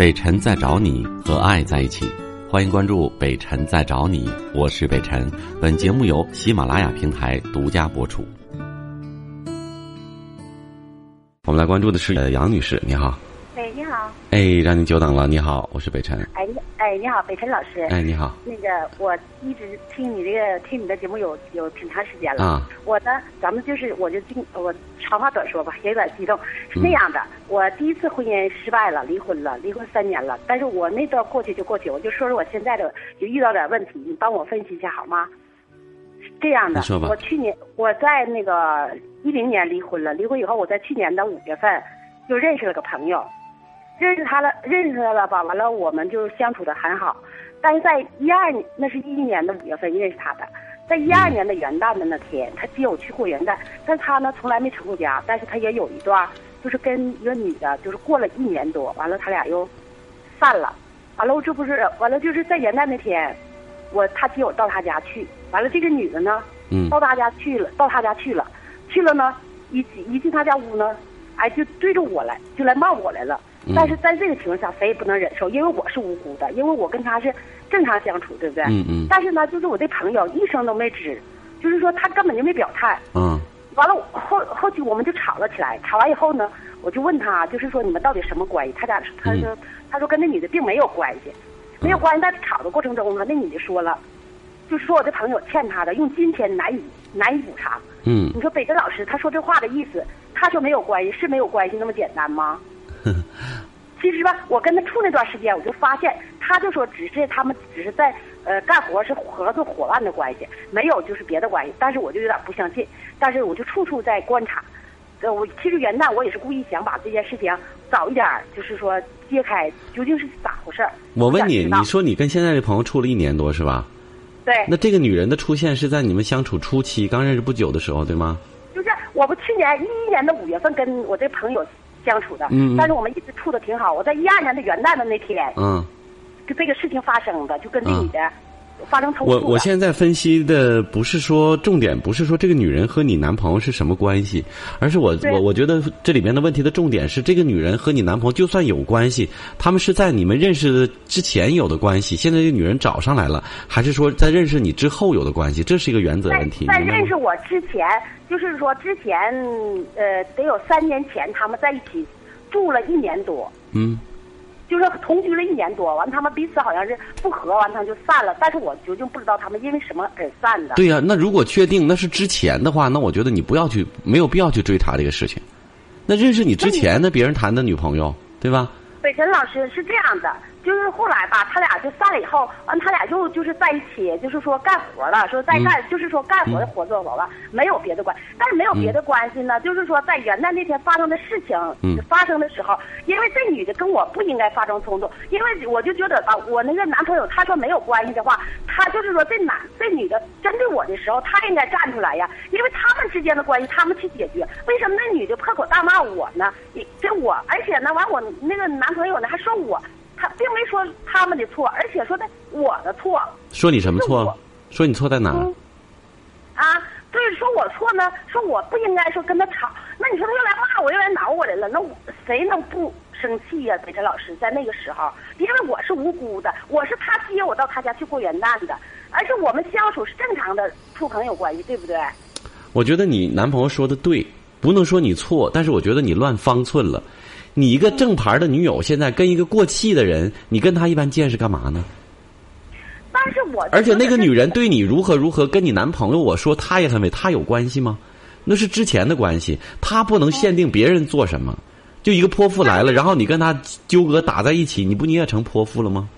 北辰在找你和爱在一起，欢迎关注北辰在找你，我是北辰。本节目由喜马拉雅平台独家播出。我们来关注的是呃杨女士，你好。哎，你好。哎，让您久等了，你好，我是北辰。哎，你哎，你好，北辰老师。哎，你好。那个，我一直听你这个听你的节目有有挺长时间了。啊。我呢，咱们就是我就今我长话短说吧，也有点激动。是那样的，我第一次婚姻失败了，离婚了，离婚三年了。但是我那段过去就过去，我就说说我现在的就遇到点问题，你帮我分析一下好吗？是这样的，你说吧我去年我在那个一零年离婚了，离婚以后我在去年的五月份就认识了个朋友。认识他了，认识他了吧？完了，我们就相处的很好。但是在一二年，那是一一年的五月份认识他的，在一二年的元旦的那天，他接我去过元旦，但他呢从来没成过家，但是他也有一段，就是跟一个女的，就是过了一年多，完了他俩又散了，完了这不是完了就是在元旦那天，我他接我到他家去，完了这个女的呢，嗯到他家去了，到他家去了，去了呢，一一进他家屋呢，哎就对着我来，就来骂我来了。但是在这个情况下，谁也不能忍受，因为我是无辜的，因为我跟他是正常相处，对不对？嗯嗯但是呢，就是我这朋友一声都没吱，就是说他根本就没表态。嗯完了后后期我们就吵了起来，吵完以后呢，我就问他，就是说你们到底什么关系？他俩他说、他说跟那女的并没有关系，没有关系。在吵的过程中呢，那女的说了，就说我这朋友欠他的，用金钱难以难以补偿。嗯你说北辰老师，他说这话的意思，他说没有关系是没有关系那么简单吗？其实吧，我跟他处那段时间，我就发现，他就说只是他们只是在呃干活是合作伙伴的关系，没有就是别的关系。但是我就有点不相信，但是我就处处在观察。呃，我其实元旦我也是故意想把这件事情早一点，就是说揭开究竟是咋回事儿。我问你，你说你跟现在这朋友处了一年多是吧？对，那这个女人的出现是在你们相处初期，刚认识不久的时候，对吗？就是我不去年一一年的五月份跟我这朋友相处的，但是我们一直处的挺好。我在一二年的元旦的那天，嗯。就这个事情发生的，就跟这嗯女的发生冲突。我我现在分析的不是说重点，不是说这个女人和你男朋友是什么关系，而是我我我觉得这里面的问题的重点是，这个女人和你男朋友就算有关系，他们是在你们认识之前有的关系，现在这个女人找上来了，还是说在认识你之后有的关系？这是一个原则问题。在认识我之前，就是说之前，呃，得有三年前他们在一起住了一年多，嗯就是同居了一年多，完他们彼此好像是不和，完他们就散了。但是我究竟不知道他们因为什么而散的。对呀、那如果确定那是之前的话，那我觉得你不要去，没有必要去追查这个事情。那认识你之前的别人谈的女朋友，对吧？北辰老师是这样的，就是后来吧，他俩就散了以后，完他俩就就是在一起，就是说干活了，说在干，就是说干活的活做完了，没有别的关，但是没有别的关系呢，就是说在元旦那天发生的事情、嗯发生的时候，因为这女的跟我不应该发生冲突，因为我就觉得吧，我那个男朋友他说没有关系的话，他就是说这男这女的针对我的时候，他应该站出来呀，因为他们之间的关系他们去解决，为什么那女的破口大骂我呢？你这我，而且呢，完我那个男朋友呢还说我，他并没说他们的错，而且说的我的错，说你什么错？说你错在哪？嗯，啊，对，说我错呢，说我不应该说跟他吵，那你说他又来骂我，又来挠我来了，那我谁能不生气呀、北辰老师在那个时候，因为我是无辜的，我是他接我到他家去过元旦的，而且我们相处是正常的处朋友关系，对不对？我觉得你男朋友说的对，不能说你错，但是我觉得你乱方寸了。你一个正牌的女友，现在跟一个过气的人，你跟他一般见识干嘛呢？但是我而且那个女人对。对你如何如何，跟你男朋友我说她也很美，她有关系吗？那是之前的关系，她不能限定别人做什么。就一个泼妇来了，然后你跟她纠葛打在一起，你不你也成泼妇了吗？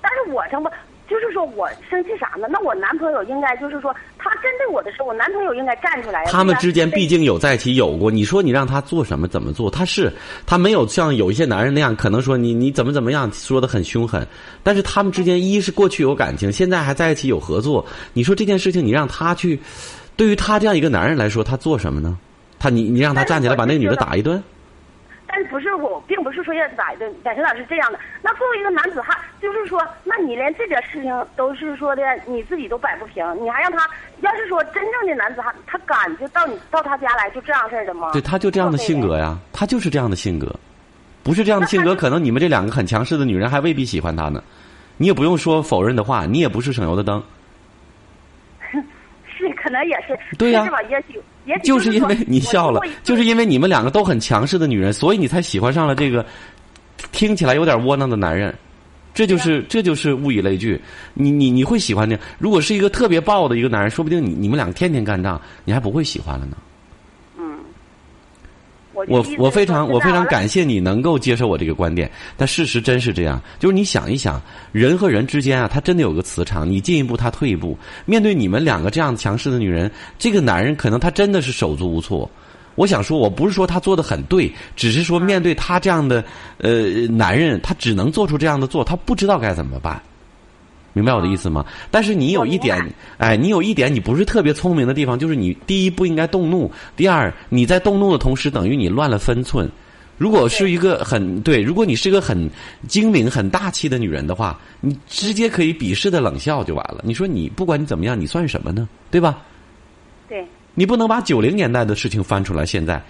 但是我成不，就是说我生气啥呢？那我男朋友应该就是说，他针对我的时候，我男朋友应该站出来。他们之间毕竟有在一起有过，你说你让他做什么怎么做？他是他没有像有一些男人那样，可能说你你怎么怎么样说的很凶狠，但是他们之间一是过去有感情，现在还在一起有合作。你说这件事情你让他去，对于他这样一个男人来说，他做什么呢？他你你让他站起来把那个女的打一顿？但是不是我，并不是说要咋的，本身老师这样的。那作为一个男子汉，就是说，那你连这点事情都是说的你自己都摆不平，你还让他，要是说真正的男子汉，他敢就到你到他家来就这样式儿的吗？对，他就这样的性格呀，他就是这样的性格。不是这样的性格，可能你们这两个很强势的女人还未必喜欢他呢。你也不用说否认的话，你也不是省油的灯。是，可能也是。对呀、是吧？也许也许就是因为你笑了就是因为你们两个都很强势的女人，所以你才喜欢上了这个听起来有点窝囊的男人。这就是这就是物以类聚，你你你会喜欢的。如果是一个特别暴的一个男人，说不定你你们俩天天干仗，你还不会喜欢了呢。嗯，我我非常我非常感谢你能够接受我这个观点，但事实真是这样，就是你想一想，人和人之间啊，他真的有个磁场，你进一步，他退一步。面对你们两个这样强势的女人，这个男人可能他真的是手足无措。我想说，我不是说他做的很对，只是说面对他这样的呃男人，他只能做出这样的做，他不知道该怎么办。明白我的意思吗？但是你有一点哎，你有一点你不是特别聪明的地方，就是你第一不应该动怒，第二你在动怒的同时，等于你乱了分寸。如果是一个很对，如果你是一个很精明、很大气的女人的话，你直接可以鄙视的冷笑就完了。你说你不管你怎么样，你算什么呢？对吧？对你不能把九零年代的事情翻出来，现在，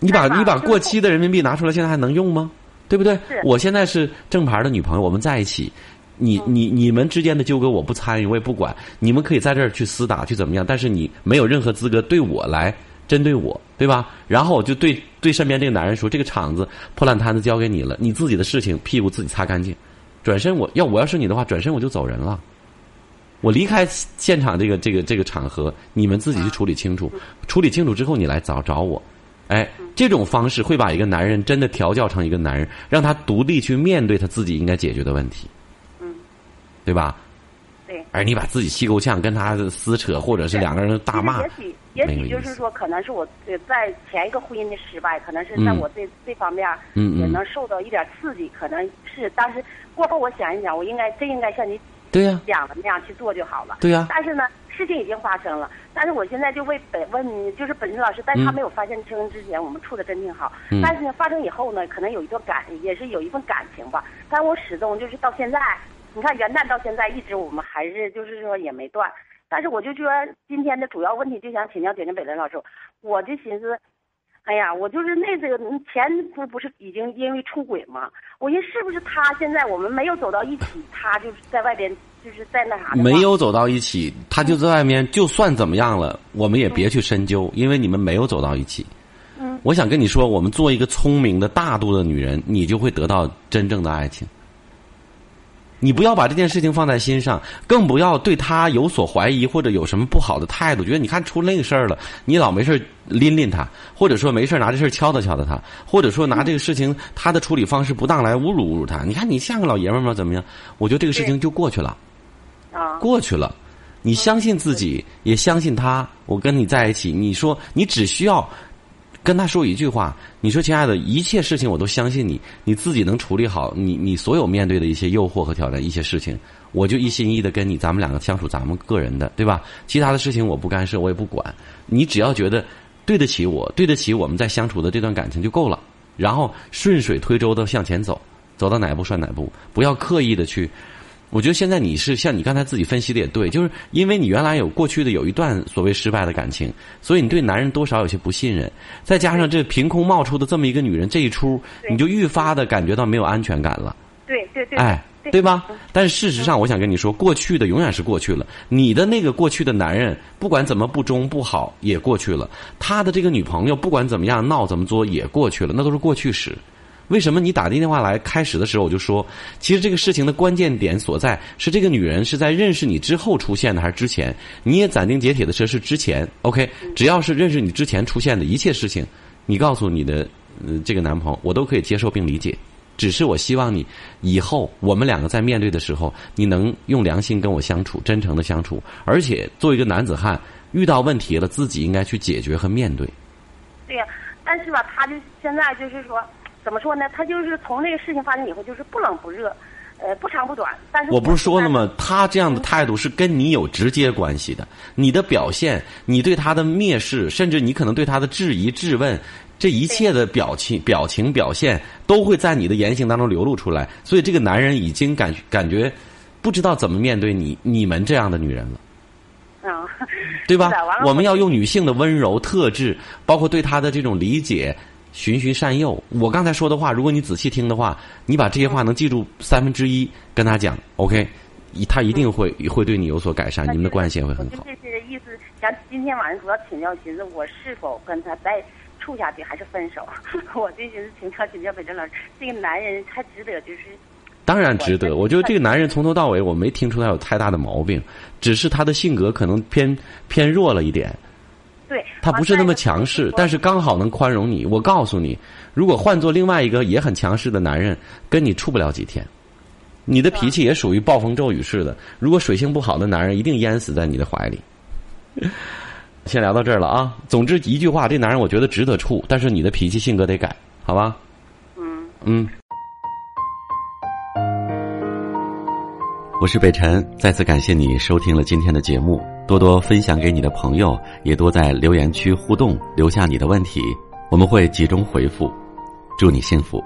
你把你把过期的人民币拿出来，现在还能用吗？对不对是？我现在是正牌的女朋友，我们在一起，你你你们之间的纠葛我不参与，我也不管，你们可以在这儿去厮打去怎么样，但是你没有任何资格对我来针对我，对吧？然后我就对对身边这个男人说，这个场子破烂摊子交给你了，你自己的事情屁股自己擦干净，转身我要我要是你的话，转身我就走人了。我离开现场这个这个这个场合，你们自己去处理清楚，处理清楚之后你来找找我，哎，这种方式会把一个男人真的调教成一个男人，让他独立去面对他自己应该解决的问题，嗯，对吧？对。而你把自己气够呛，跟他撕扯，或者是两个人大骂，也许也许就是说，可能是我呃在前一个婚姻的失败，可能是在嗯我这、这方面也能受到一点刺激，可能是，但是过后我想一想，我应该真应该像你对呀、讲的那样去做就好了。对呀但是呢，事情已经发生了，但是我现在就为本问，就是本身老师，在他嗯没有发现生之前，我们处的真挺好。嗯但是，发生以后呢，可能有一段感，也是有一份感情吧。但我始终就是到现在，你看元旦到现在，一直我们还是就是说也没断。但是我就觉得今天的主要问题，就想请教点点北林老师，我就寻思。哎呀，我就是那这个前夫不是已经因为出轨吗？我寻思是不是他现在我们没有走到一起，他就是在外边就是在那啥没有走到一起，他就在外面，就算怎么样了，我们也别去深究，因为你们没有走到一起。嗯，我想跟你说，我们做一个聪明的大度的女人，你就会得到真正的爱情。你不要把这件事情放在心上，更不要对他有所怀疑或者有什么不好的态度。觉得你看出那个事儿了，你老没事拎拎他，或者说没事拿这事儿敲打敲打他，或者说拿这个事情他的处理方式不当来侮辱侮辱他。你看你像个老爷们儿吗？怎么样？我觉得这个事情就过去了。啊，过去了，你相信自己，也相信他。我跟你在一起，你说你只需要跟他说一句话，你说亲爱的，一切事情我都相信你，你自己能处理好你你所有面对的一些诱惑和挑战，一些事情，我就一心一意的跟你，咱们两个相处咱们个人的，对吧？其他的事情我不干涉，我也不管，你只要觉得对得起我，对得起我们在相处的这段感情就够了，然后顺水推舟的向前走，走到哪一步算哪步，不要刻意的去。我觉得现在你是像你刚才自己分析的也对，就是因为你原来有过去的有一段所谓失败的感情，所以你对男人多少有些不信任，再加上这凭空冒出的这么一个女人，这一出你就愈发的感觉到没有安全感了，对对对，哎，对对吧？但是事实上，我想跟你说，过去的永远是过去了，你的那个过去的男人，不管怎么不忠不好也过去了，他的这个女朋友不管怎么样闹怎么作也过去了，那都是过去时。为什么你打这电话来开始的时候我就说，其实这个事情的关键点所在是这个女人是在认识你之后出现的还是之前？你也斩钉截铁的说是之前，OK？只要是认识你之前出现的一切事情，你告诉你的呃这个男朋友，我都可以接受并理解。只是我希望你以后我们两个在面对的时候，你能用良心跟我相处，真诚的相处，而且作为一个男子汉，遇到问题了自己应该去解决和面对。对呀、但是吧，他就现在就是说，怎么说呢？他就是从那个事情发生以后，就是不冷不热，呃，不长不短。但是我不是说了吗？他这样的态度是跟你有直接关系的。你的表现，你对他的蔑视，甚至你可能对他的质疑、质问，这一切的表情、表情、表现，都会在你的言行当中流露出来。所以，这个男人已经感感觉不知道怎么面对你你们这样的女人了。啊，对吧 我们要用女性的温柔特质，包括对她的这种理解，循循善诱。我刚才说的话，如果你仔细听的话，你把这些话能记住三分之一，跟他讲，OK，他一定会会对你有所改善，你们的关系也会很好。这些意思，想今天晚上主要请教，寻思我是否跟他再处下去，还是分手？我这寻思请教请教北辰老师，这个男人他值得就是。当然值得，我觉得这个男人从头到尾我没听出他有太大的毛病，只是他的性格可能偏偏弱了一点。对，他不是那么强势，但是刚好能宽容你。我告诉你，如果换做另外一个也很强势的男人，跟你处不了几天。你的脾气也属于暴风骤雨式的，如果水性不好的男人，一定淹死在你的怀里。先聊到这儿了啊！总之一句话，这男人我觉得值得处，但是你的脾气性格得改，好吧？嗯嗯。我是北辰，再次感谢你收听了今天的节目，多多分享给你的朋友，也多在留言区互动，留下你的问题，我们会集中回复。祝你幸福。